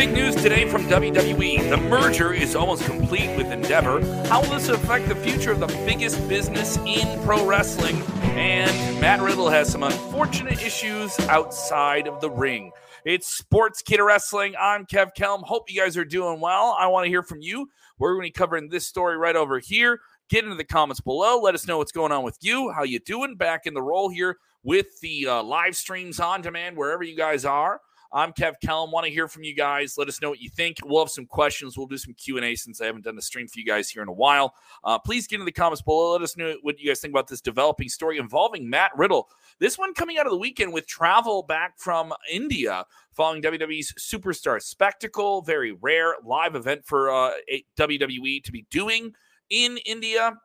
big news today from WWE. The merger is almost complete with Endeavor. How will this affect the future of the biggest business in pro wrestling? And Matt Riddle has some unfortunate issues outside of the ring. It's Sportskeeda Wrestling. I'm Kev Kellam. Hope you guys are doing well. I want to hear from you. We're going to be covering this story right over here. Get into the comments below. Let us know what's going on with you. How you doing? Back in the role here with the uh, live streams on demand wherever you guys are. I'm Kev Kellam. Want to hear from you guys. Let us know what you think. We'll have some questions. We'll do some Q&A since I haven't done the stream for you guys here in a while. Uh, please get in the comments below. Let us know what you guys think about this developing story involving Matt Riddle. This one coming out of the weekend with travel back from India following WWE's Superstar Spectacle. Very rare live event for uh, WWE to be doing in India.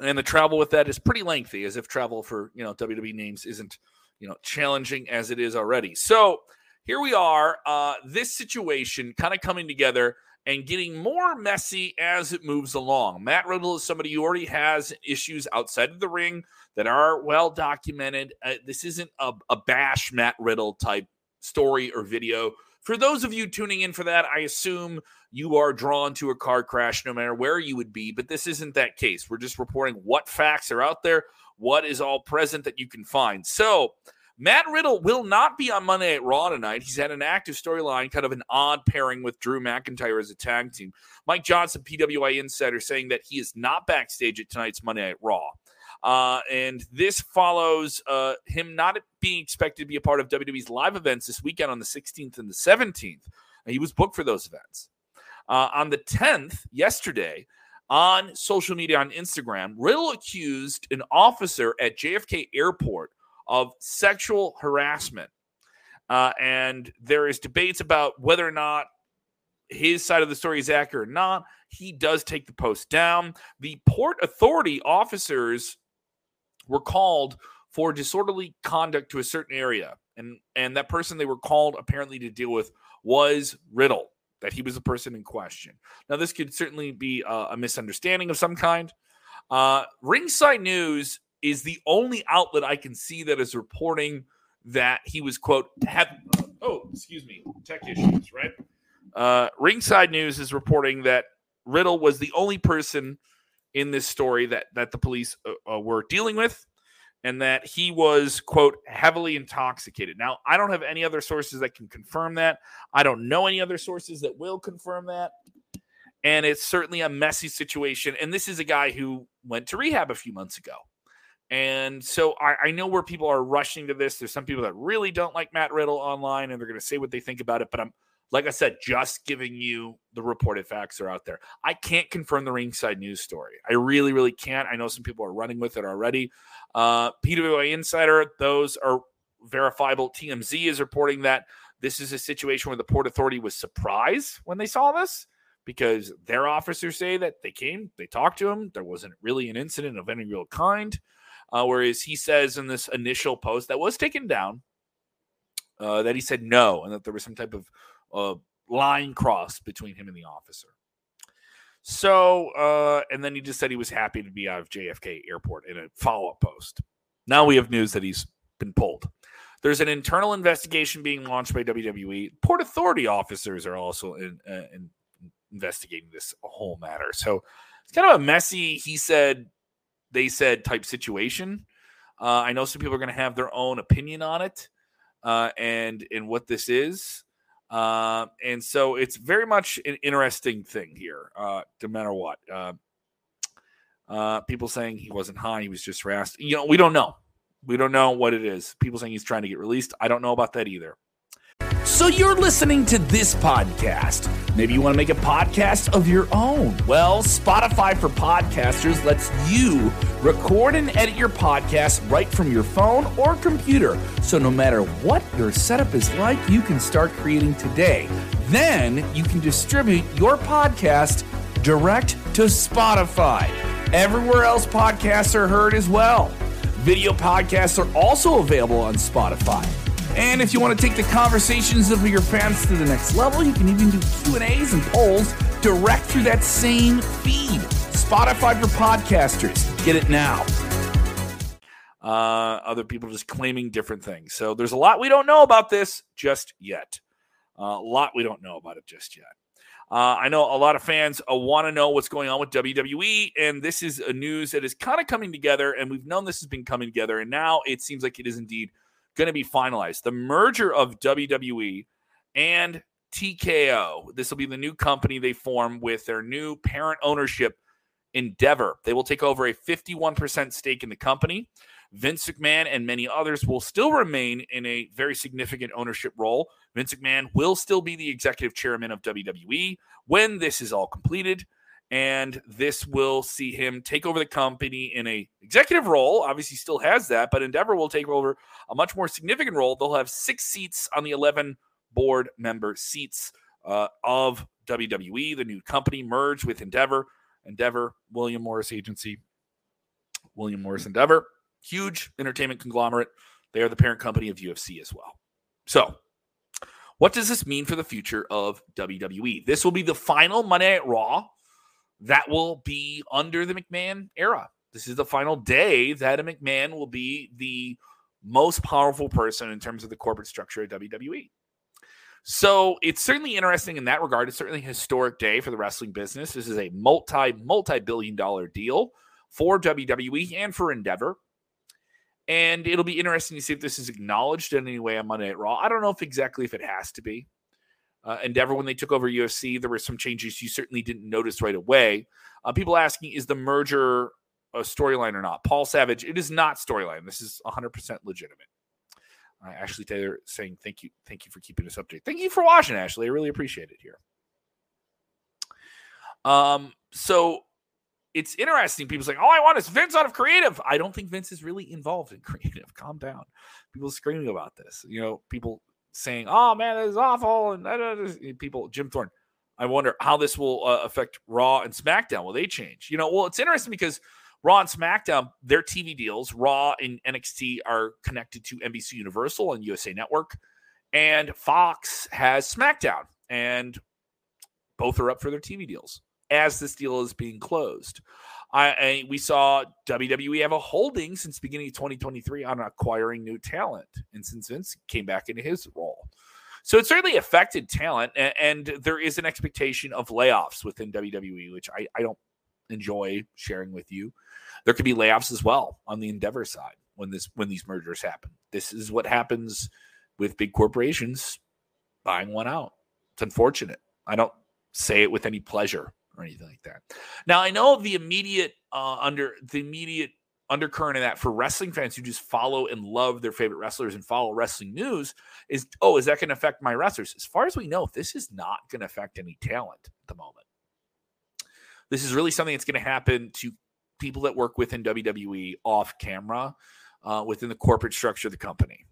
And the travel with that is pretty lengthy, as if travel for you know WWE names isn't – you know, challenging as it is already. So here we are, uh, this situation kind of coming together and getting more messy as it moves along. Matt Riddle is somebody who already has issues outside of the ring that are well documented. Uh, this isn't a, a bash Matt Riddle type story or video. For those of you tuning in for that, I assume you are drawn to a car crash no matter where you would be, but this isn't that case. We're just reporting what facts are out there, what is all present that you can find. So, Matt Riddle will not be on Monday Night Raw tonight. He's had an active storyline, kind of an odd pairing with Drew McIntyre as a tag team. Mike Johnson, PWInsider, saying that he is not backstage at tonight's Monday Night Raw. Uh, and this follows uh, him not being expected to be a part of WWE's live events this weekend on the 16th and the 17th. He was booked for those events. Uh, on the 10th, yesterday, on social media on Instagram, Riddle accused an officer at JFK Airport of sexual harassment. Uh, and there is debates about whether or not his side of the story is accurate or not. He does take the post down. The Port Authority officers were called for disorderly conduct to a certain area. And, and that person they were called apparently to deal with was Riddle that he was the person in question. Now, this could certainly be a, a misunderstanding of some kind. Uh, Ringside News is the only outlet I can see that is reporting that he was quote have oh excuse me tech issues right. Uh, Ringside News is reporting that Riddle was the only person in this story that that the police uh, uh, were dealing with and that he was, quote, heavily intoxicated. Now, I don't have any other sources that can confirm that. I don't know any other sources that will confirm that. And it's certainly a messy situation. And this is a guy who went to rehab a few months ago. And so I, I know where people are rushing to this. There's some people that really don't like Matt Riddle online and they're going to say what they think about it. But I'm like I said, just giving you the reported facts are out there. I can't confirm the ringside news story. I really, really can't. I know some people are running with it already. Uh, PWInsider, those are verifiable. TMZ is reporting that this is a situation where the Port Authority was surprised when they saw this because their officers say that they came, they talked to him. There wasn't really an incident of any real kind. Uh, whereas he says in this initial post that was taken down uh, that he said no and that there was some type of uh, line crossed between him and the officer. So, uh, and then he just said he was happy to be out of JFK Airport in a follow up post. Now we have news that he's been pulled. There's an internal investigation being launched by WWE. Port Authority officers are also in, uh, in investigating this whole matter. So it's kind of a messy, he said, they said type situation. Uh, I know some people are going to have their own opinion on it uh, and and what this is. Uh, and so it's very much an interesting thing here, uh, no matter what. Uh, uh, people saying he wasn't high, he was just harassed. You know, we don't know. We don't know what it is. People saying he's trying to get released. I don't know about that either. So you're listening to this podcast. Maybe you want to make a podcast of your own. Well, Spotify for Podcasters lets you record and edit your podcast right from your phone or computer. So no matter what your setup is like, you can start creating today. Then you can distribute your podcast direct to Spotify. Everywhere else podcasts are heard as well. Video podcasts are also available on Spotify. And if you want to take the conversations of your fans to the next level, you can even do Q&As and polls direct through that same feed. Spotify for podcasters. Get it now. Uh, other people just claiming different things. So there's a lot we don't know about this just yet. Uh, a lot we don't know about it just yet. Uh, I know a lot of fans uh, want to know what's going on with WWE, and this is a news that is kind of coming together, and we've known this has been coming together, and now it seems like it is indeed going to be finalized. The merger of WWE and TKO. This will be the new company they form with their new parent ownership Endeavor. They will take over a 51% stake in the company. Vince McMahon and many others will still remain in a very significant ownership role. Vince McMahon will still be the executive chairman of WWE when this is all completed. And this will see him take over the company in a executive role. Obviously, still has that, but Endeavor will take over a much more significant role. They'll have six seats on the 11 board member seats uh, of WWE. The new company merged with Endeavor. Endeavor, William Morris Agency, William Morris Endeavor huge entertainment conglomerate. They are the parent company of UFC as well. So, what does this mean for the future of WWE? This will be the final Monday Night Raw that will be under the McMahon era. This is the final day that a McMahon will be the most powerful person in terms of the corporate structure of WWE. So it's certainly interesting in that regard. It's certainly a historic day for the wrestling business. This is a multi, multi billion dollar deal for WWE and for Endeavor. And it'll be interesting to see if this is acknowledged in any way on Monday Night Raw. I don't know if exactly if it has to be. Uh, Endeavor, when they took over UFC, there were some changes you certainly didn't notice right away. Uh, people asking, is the merger a storyline or not? Paul Savage, it is not storyline. This is 100% legitimate. Uh, Ashley Taylor saying, thank you. Thank you for keeping us updated. Thank you for watching, Ashley. I really appreciate it here. Um, so it's interesting. People saying, "All I want is Vince out of creative." I don't think Vince is really involved in creative. Calm down. People screaming about this. You know, people saying, "Oh man, this is awful," and people. Jim Thorne. I wonder how this will uh, affect Raw and SmackDown. Will they change? You know, well, it's interesting because Raw and SmackDown, their TV deals, Raw and NXT are connected to NBC Universal and USA Network, and Fox has SmackDown, and both are up for their TV deals as this deal is being closed. I, I, we saw WWE have a holding since beginning of 2023 on acquiring new talent, and since Vince came back into his role, so it certainly affected talent, and, and there is an expectation of layoffs within WWE, which I, I don't enjoy sharing with you. There could be layoffs as well on the Endeavor side when this when these mergers happen. This is what happens with big corporations buying one out. It's unfortunate. I don't say it with any pleasure or anything like that. Now I know the immediate uh, under the immediate undercurrent of that for wrestling fans who just follow and love their favorite wrestlers and follow wrestling news is oh is that going to affect my wrestlers? As far as we know, this is not going to affect any talent at the moment. This is really something that's going to happen to people that work within WWE off camera uh, within the corporate structure of the company.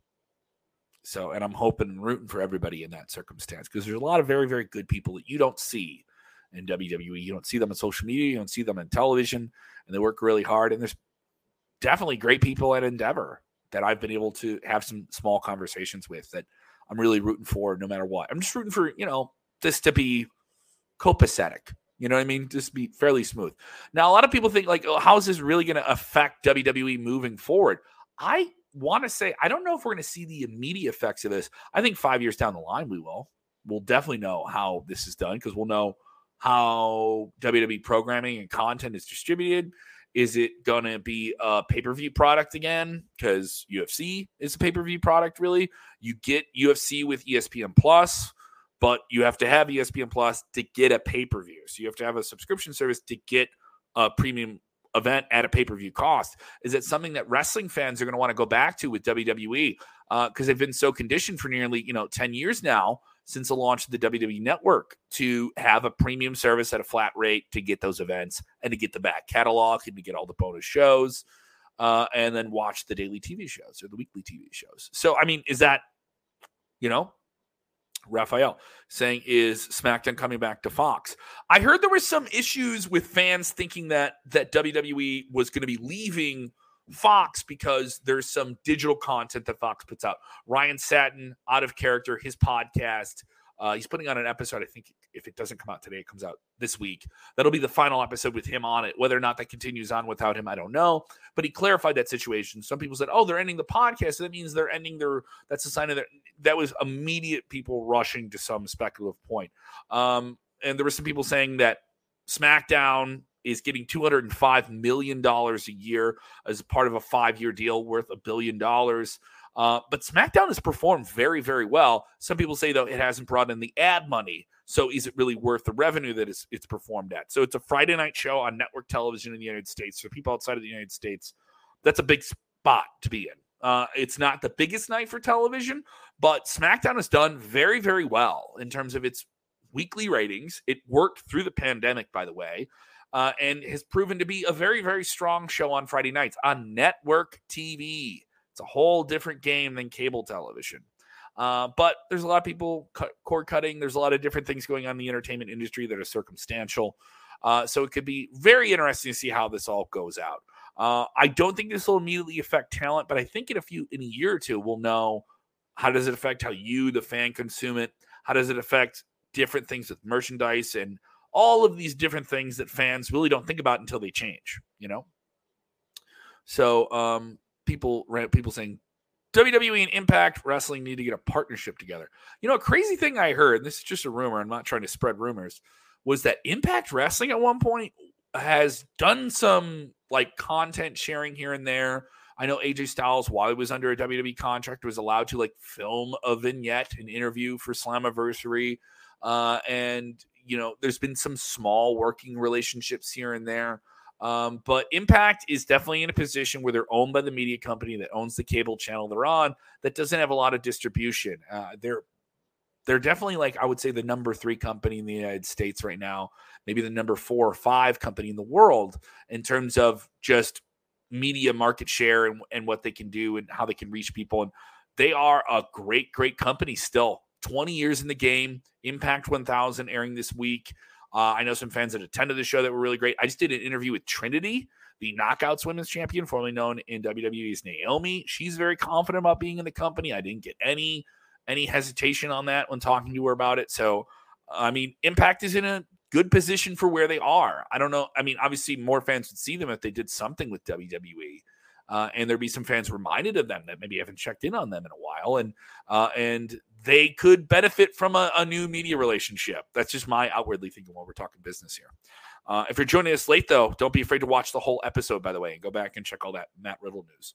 So, and I'm hoping and rooting for everybody in that circumstance because there's a lot of very, very good people that you don't see in WWE. You don't see them on social media, you don't see them on television, and they work really hard. And there's definitely great people at Endeavor that I've been able to have some small conversations with that I'm really rooting for no matter what. I'm just rooting for, you know, this to be copacetic. You know what I mean? Just be fairly smooth. Now, a lot of people think, like, oh, how is this really going to affect WWE moving forward? I want to say, I don't know if we're going to see the immediate effects of this. I think five years down the line, we will. We'll definitely know how this is done because we'll know how WWE programming and content is distributed. Is it going to be a pay per view product again? Because UFC is a pay per view product, really. You get UFC with ESPN Plus, but you have to have ESPN Plus to get a pay per view. So you have to have a subscription service to get a premium event at a pay per view cost. Is it something that wrestling fans are going to want to go back to with WWE? Because uh, they've been so conditioned for nearly you know ten years now since the launch of the WWE network to have a premium service at a flat rate to get those events and to get the back catalog and to get all the bonus shows uh, and then watch the daily TV shows or the weekly TV shows. So, I mean, is that, you know, Raphael saying, is SmackDown coming back to Fox? I heard there were some issues with fans thinking that that WWE was going to be leaving Fox because there's some digital content that Fox puts out. Ryan Satin, out of character, his podcast Uh, he's putting on an episode. I think if it doesn't come out today, it comes out this week. That'll be the final episode with him on it. Whether or not that continues on without him, I don't know. But he clarified that situation. Some people said, "Oh, they're ending the podcast. So that means they're ending their." That's a sign of that. That was immediate people rushing to some speculative point. Um, and there were some people saying that SmackDown is getting $205 million a year as part of a five year deal worth a billion dollars. Uh, but SmackDown has performed very, very well. Some people say, though, it hasn't brought in the ad money. So is it really worth the revenue that it's, it's performed at? So it's a Friday night show on network television in the United States. For people outside of the United States, that's a big spot to be in. Uh, it's not the biggest night for television, but SmackDown has done very, very well in terms of its weekly ratings. It worked through the pandemic, by the way uh, and has proven to be a very, very strong show on Friday nights on network TV. It's a whole different game than cable television. Uh, but there's a lot of people cut, cord cutting. There's a lot of different things going on in the entertainment industry that are circumstantial. Uh, so it could be very interesting to see how this all goes out. Uh, I don't think this will immediately affect talent, but I think in a few in a year or two we'll know how does it affect how you, the fan, consume it. How does it affect different things with merchandise and all of these different things that fans really don't think about until they change, you know? So um people people saying WWE and Impact Wrestling need to get a partnership together. You know, a crazy thing I heard, and this is just a rumor, I'm not trying to spread rumors, was that Impact Wrestling at one point has done some like content sharing here and there. I know AJ Styles, while he was under a WWE contract, was allowed to like film a vignette, an interview for Slammiversary. Uh, and you know, there's been some small working relationships here and there. Um, but Impact is definitely in a position where they're owned by the media company that owns the cable channel they're on that doesn't have a lot of distribution. Uh, they're they're definitely like I would say the number three company in the United States right now, maybe the number four or five company in the world in terms of just media market share and, and what they can do and how they can reach people. And they are a great, great company still. 20 years in the game. Impact 1000 airing this week. Uh, I know some fans that attended the show that were really great. I just did an interview with Trinity, the Knockouts Women's Champion, formerly known in WWE as Naomi. She's very confident about being in the company. I didn't get any any hesitation on that when talking to her about it. So, I mean, Impact is in a good position for where they are. I don't know. I mean, obviously, more fans would see them if they did something with WWE. Uh, and there'd be some fans reminded of them that maybe haven't checked in on them in a while, and uh, and they could benefit from a, a, new media relationship. That's just my outwardly thinking while we're talking business here. Uh, if you're joining us late, though, don't be afraid to watch the whole episode, by the way, and go back and check all that Matt Riddle news.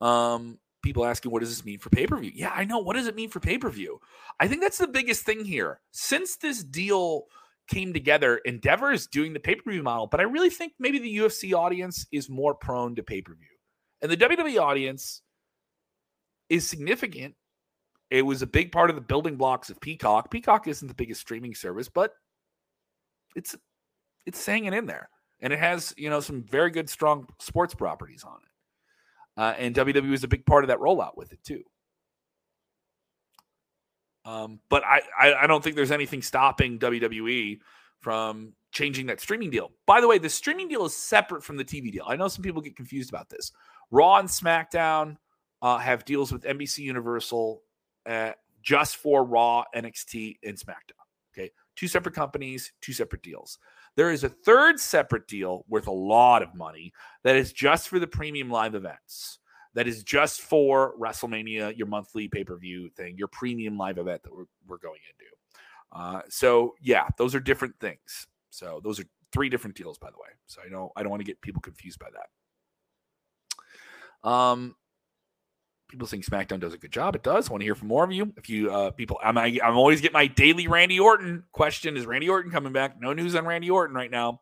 Um, people asking, what does this mean for pay per view? Yeah, I know. What does it mean for pay per view? I think that's the biggest thing here. Since this deal came together, Endeavor is doing the pay per view model, but I really think maybe the UFC audience is more prone to pay per view. And the WWE audience is significant it was a big part of the building blocks of Peacock. Peacock isn't the biggest streaming service, but it's it's hanging in there, and it has you know some very good, strong sports properties on it. Uh, and WWE is a big part of that rollout with it too. Um, but I, I I don't think there's anything stopping WWE from changing that streaming deal. By the way, the streaming deal is separate from the TV deal. I know some people get confused about this. Raw and SmackDown uh, have deals with NBC Universal uh, just for Raw, NXT, and SmackDown. Okay. Two separate companies, two separate deals. There is a third separate deal worth a lot of money that is just for the premium live events. That is just for WrestleMania, your monthly pay per view thing, your premium live event that we're, we're going into. Uh, so yeah, those are different things. So those are three different deals, by the way. So I know I don't want to get people confused by that. Um, people think SmackDown does a good job. It does. I want to hear from more of you. If you uh, people, I'm I, I'm always get my daily Randy Orton question: Is Randy Orton coming back? No news on Randy Orton right now.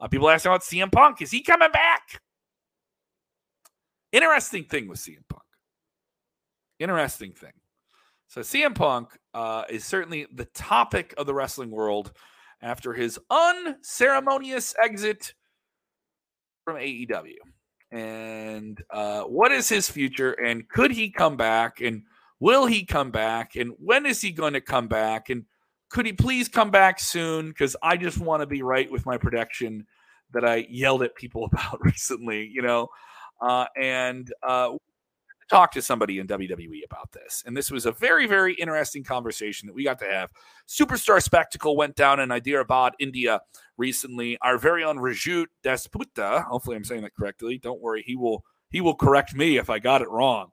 Uh, people asking about CM Punk. Is he coming back? Interesting thing with CM Punk. Interesting thing. So CM Punk uh, is certainly the topic of the wrestling world after his unceremonious exit from AEW and uh, what is his future and could he come back and will he come back and when is he going to come back and could he please come back soon because i just want to be right with my prediction that i yelled at people about recently you know uh, and uh, talk to somebody in WWE about this. And this was a very, very interesting conversation that we got to have. Superstar Spectacle went down in Hyderabad, India recently. Our very own Rajut Dasputa, hopefully I'm saying that correctly. Don't worry, he will he will correct me if I got it wrong.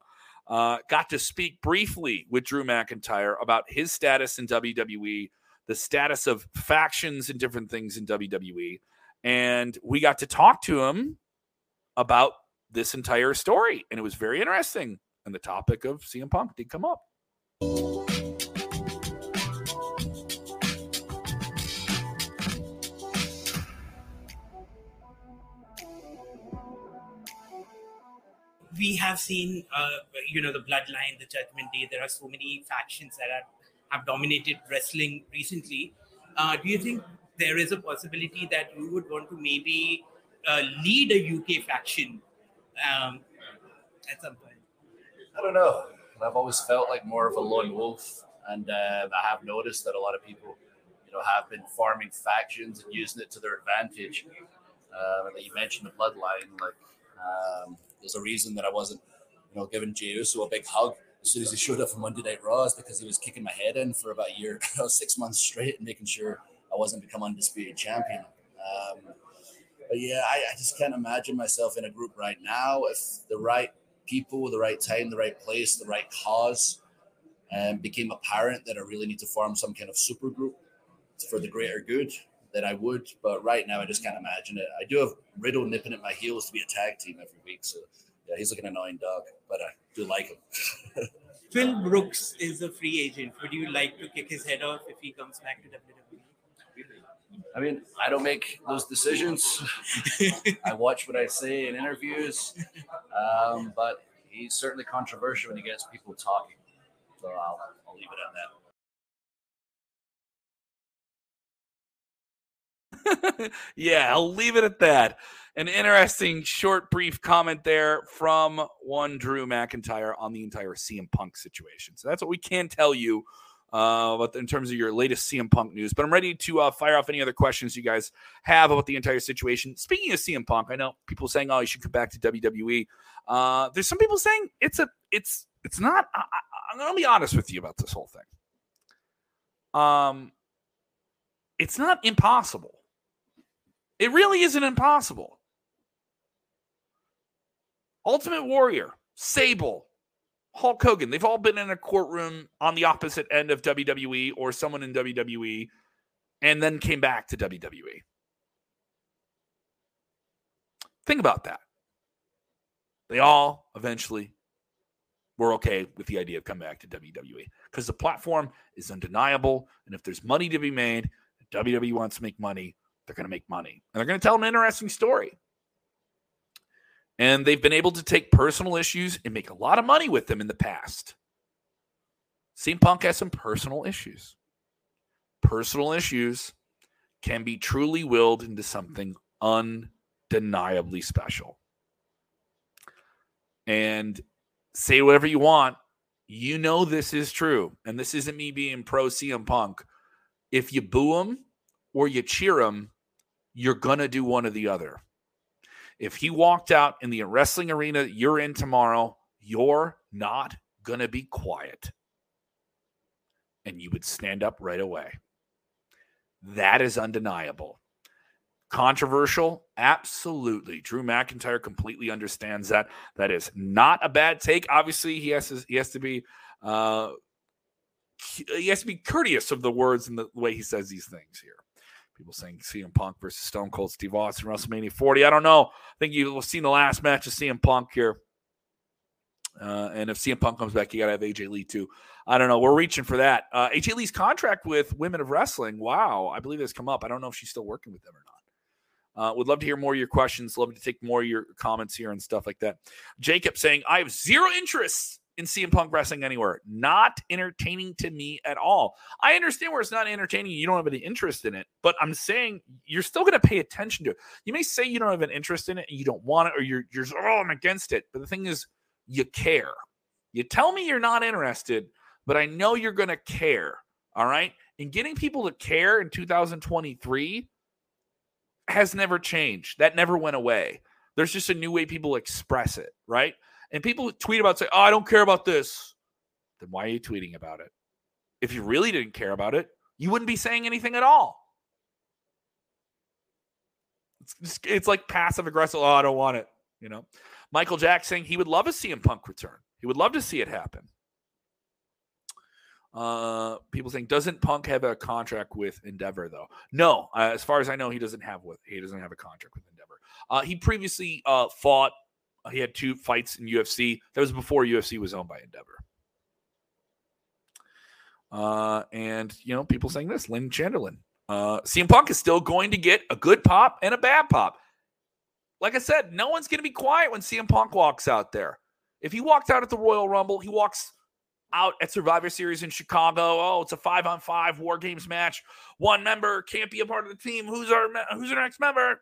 Uh, got to speak briefly with Drew McIntyre about his status in WWE, the status of factions and different things in WWE. And we got to talk to him about this entire story. And it was very interesting. And the topic of CM Punk did come up. we have seen, uh, you know, the Bloodline, the Judgment Day. There are so many factions that are, have dominated wrestling recently. Uh, do you think there is a possibility that you would want to maybe uh, lead a UK faction um, at some point? I don't know. I've always felt like more of a lone wolf, and uh, I have noticed that a lot of people, you know, have been forming factions and using it to their advantage. Uh, you mentioned the bloodline, like um, there's a reason that I wasn't, you know, giving Jey Uso a big hug as soon as he showed up on Monday Night Raw is because he was kicking my head in for about a year, six months straight, and making sure I wasn't become undisputed champion. Um, but yeah, I, I, just can't imagine myself in a group right now if the right people, the right time, the right place, the right cause um, became apparent that I really need to form some kind of super group for the greater good. That I would, but right now I just can't imagine it. I do have Riddle nipping at my heels to be a tag team every week, so yeah, he's an annoying dog, but I do like him. Phil Brooks is a free agent. Would you like to kick his head off if he comes back to WWE? I mean, I don't make those decisions. I watch what I say in interviews, um, but he's certainly controversial when he gets people talking. So I'll, I'll leave it at that. yeah, I'll leave it at that. An interesting, short, brief comment there from one Drew McIntyre on the entire CM Punk situation. So that's what we can tell you uh, about in terms of your latest CM Punk news. But I'm ready to uh, fire off any other questions you guys have about the entire situation. Speaking of CM Punk, I know people saying, "Oh, you should come back to WWE." Uh, there's some people saying it's a, it's, it's not. I, I'm gonna be honest with you about this whole thing. Um, it's not impossible. It really isn't impossible. Ultimate Warrior, Sable, Hulk Hogan, they've all been in a courtroom on the opposite end of WWE or someone in WWE and then came back to WWE. Think about that. They all eventually were okay with the idea of coming back to WWE because the platform is undeniable. And if there's money to be made, WWE wants to make money, they're going to make money and they're going to tell an interesting story. And they've been able to take personal issues and make a lot of money with them in the past. CM Punk has some personal issues. Personal issues can be truly willed into something undeniably special. And say whatever you want, you know this is true. And this isn't me being pro CM Punk. If you boo him or you cheer him, you're going to do one or the other. If he walked out in the wrestling arena you're in tomorrow, you're not going to be quiet. And you would stand up right away. That is undeniable. Controversial? Absolutely. Drew McIntyre completely understands that. That is not a bad take. Obviously, he has to, he has to be uh, he has to be courteous of the words and the way he says these things here. People saying CM Punk versus Stone Cold Steve Austin WrestleMania 40. I don't know. I think you've seen the last match of CM Punk here. Uh, and if CM Punk comes back, you got to have AJ Lee too. I don't know. We're reaching for that. Uh, AJ Lee's contract with Women of Wrestling. Wow. I believe it's come up. I don't know if she's still working with them or not. Uh, would love to hear more of your questions. Love to take more of your comments here and stuff like that. Jacob saying, I have zero interest in CM Punk wrestling anywhere. Not entertaining to me at all. I understand where it's not entertaining. You don't have any interest in it, but I'm saying you're still going to pay attention to it. You may say you don't have an interest in it and you don't want it, or you're you're oh I'm against it. But the thing is, you care. You tell me you're not interested, but I know you're going to care. All right, and getting people to care in 2023 has never changed. That never went away. There's just a new way people express it, right? And people tweet about say, "Oh, I don't care about this." Then why are you tweeting about it? If you really didn't care about it, you wouldn't be saying anything at all. It's, just, it's like passive aggressive. Oh, I don't want it. You know, Michael Jack saying he would love to see CM Punk return. He would love to see it happen. Uh, people saying doesn't Punk have a contract with Endeavor though? No, uh, as far as I know, he doesn't have with he doesn't have a contract with Endeavor. Uh, he previously uh, fought. He had two fights in UFC. That was before UFC was owned by Endeavor. Uh, and you know, people saying this, Lynn Chamberlain. Uh, CM Punk is still going to get a good pop and a bad pop. Like I said, no one's going to be quiet when CM Punk walks out there. If he walked out at the Royal Rumble, he walks out at Survivor Series in Chicago. Oh, it's a five on five War Games match. One member can't be a part of the team. Who's our who's our next member?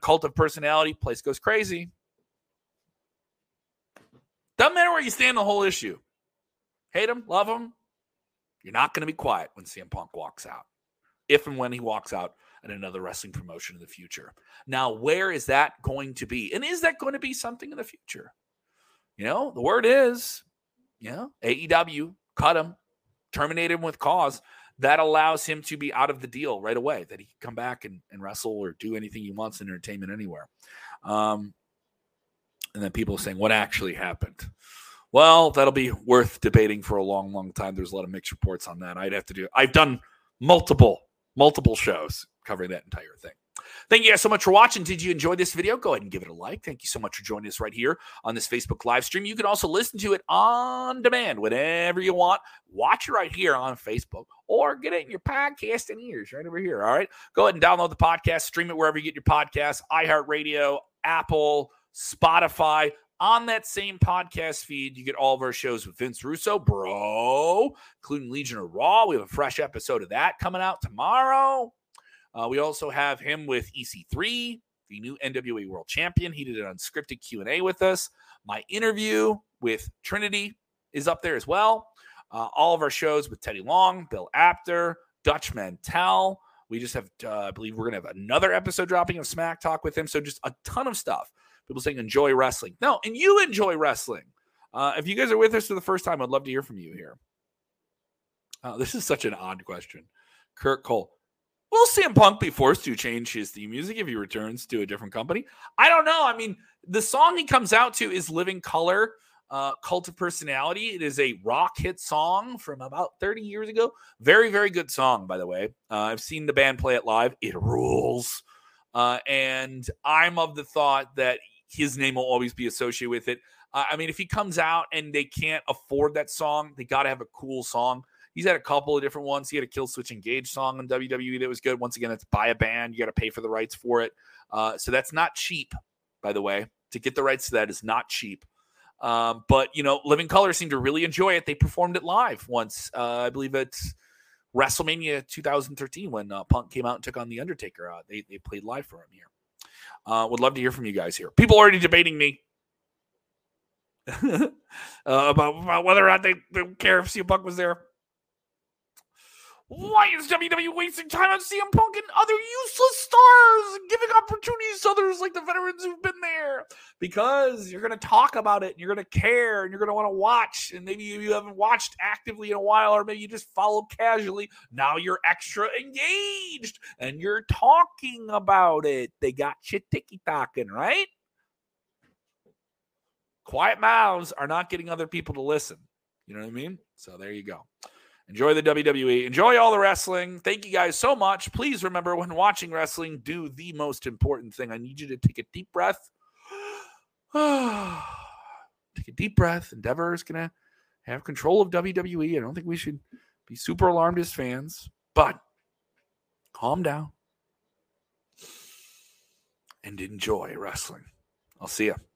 Cult of personality. Place goes crazy. Doesn't matter where you stand the whole issue. Hate him, love him. You're not going to be quiet when CM Punk walks out. If and when he walks out at another wrestling promotion in the future. Now, where is that going to be? And is that going to be something in the future? You know, the word is know, AEW cut him, terminated him with cause. That allows him to be out of the deal right away, that he can come back and, and wrestle or do anything he wants in entertainment anywhere. Um, and then people saying, what actually happened? Well, that'll be worth debating for a long, long time. There's a lot of mixed reports on that. I'd have to do, I've done multiple, multiple shows covering that entire thing. Thank you guys so much for watching. Did you enjoy this video? Go ahead and give it a like. Thank you so much for joining us right here on this Facebook live stream. You can also listen to it on demand whenever you want. Watch it right here on Facebook or get it in your podcasting ears right over here. All right. Go ahead and download the podcast, stream it wherever you get your podcasts iHeartRadio, Apple, Spotify. On that same podcast feed, you get all of our shows with Vince Russo, bro, including Legion of Raw. We have a fresh episode of that coming out tomorrow. Uh, we also have him with EC3, the new NWA World Champion. He did an unscripted Q and A with us. My interview with Trinity is up there as well. Uh, all of our shows with Teddy Long, Bill Apter, Dutch Mantell. We just have, uh, I believe, we're going to have another episode dropping of Smack Talk with him. So just a ton of stuff. People saying enjoy wrestling. No, and you enjoy wrestling. Uh, if you guys are with us for the first time, I'd love to hear from you here. Uh, this is such an odd question. Kurt Cole. Will CM Punk be forced to change his theme music if he returns to a different company? I don't know. I mean, the song he comes out to is Living Colour, uh, Cult of Personality. It is a rock hit song from about 30 years ago. Very, very good song, by the way. Uh, I've seen the band play it live. It rules. Uh, and I'm of the thought that his name will always be associated with it. I mean, if he comes out and they can't afford that song, they got to have a cool song. He's had a couple of different ones. He had a Killswitch Engage song on WWE that was good. Once again, it's by a band. You got to pay for the rights for it. Uh, so that's not cheap, by the way. To get the rights to that is not cheap. Um, but, you know, Living Colour seemed to really enjoy it. They performed it live once. Uh, I believe it's WrestleMania 2013 when uh, Punk came out and took on The Undertaker. Uh, they, they played live for him here. Uh, would love to hear from you guys here. People already debating me uh, about, about whether or not they, they care if CM Punk was there. Why is WWE wasting time on CM Punk and other useless stars, giving opportunities to others like the veterans who've been there? Because you're going to talk about it and you're going to care and you're going to want to watch. And maybe you haven't watched actively in a while, or maybe you just followed casually. Now you're extra engaged and you're talking about it. They got you ticky talking, right? Quiet mouths are not getting other people to listen. You know what I mean? So there you go. Enjoy the WWE. Enjoy all the wrestling. Thank you guys so much. Please remember when watching wrestling, do the most important thing. I need you to take a deep breath. take a deep breath. Endeavor is going to have control of WWE. I don't think we should be super alarmed as fans, but calm down and enjoy wrestling. I'll see you.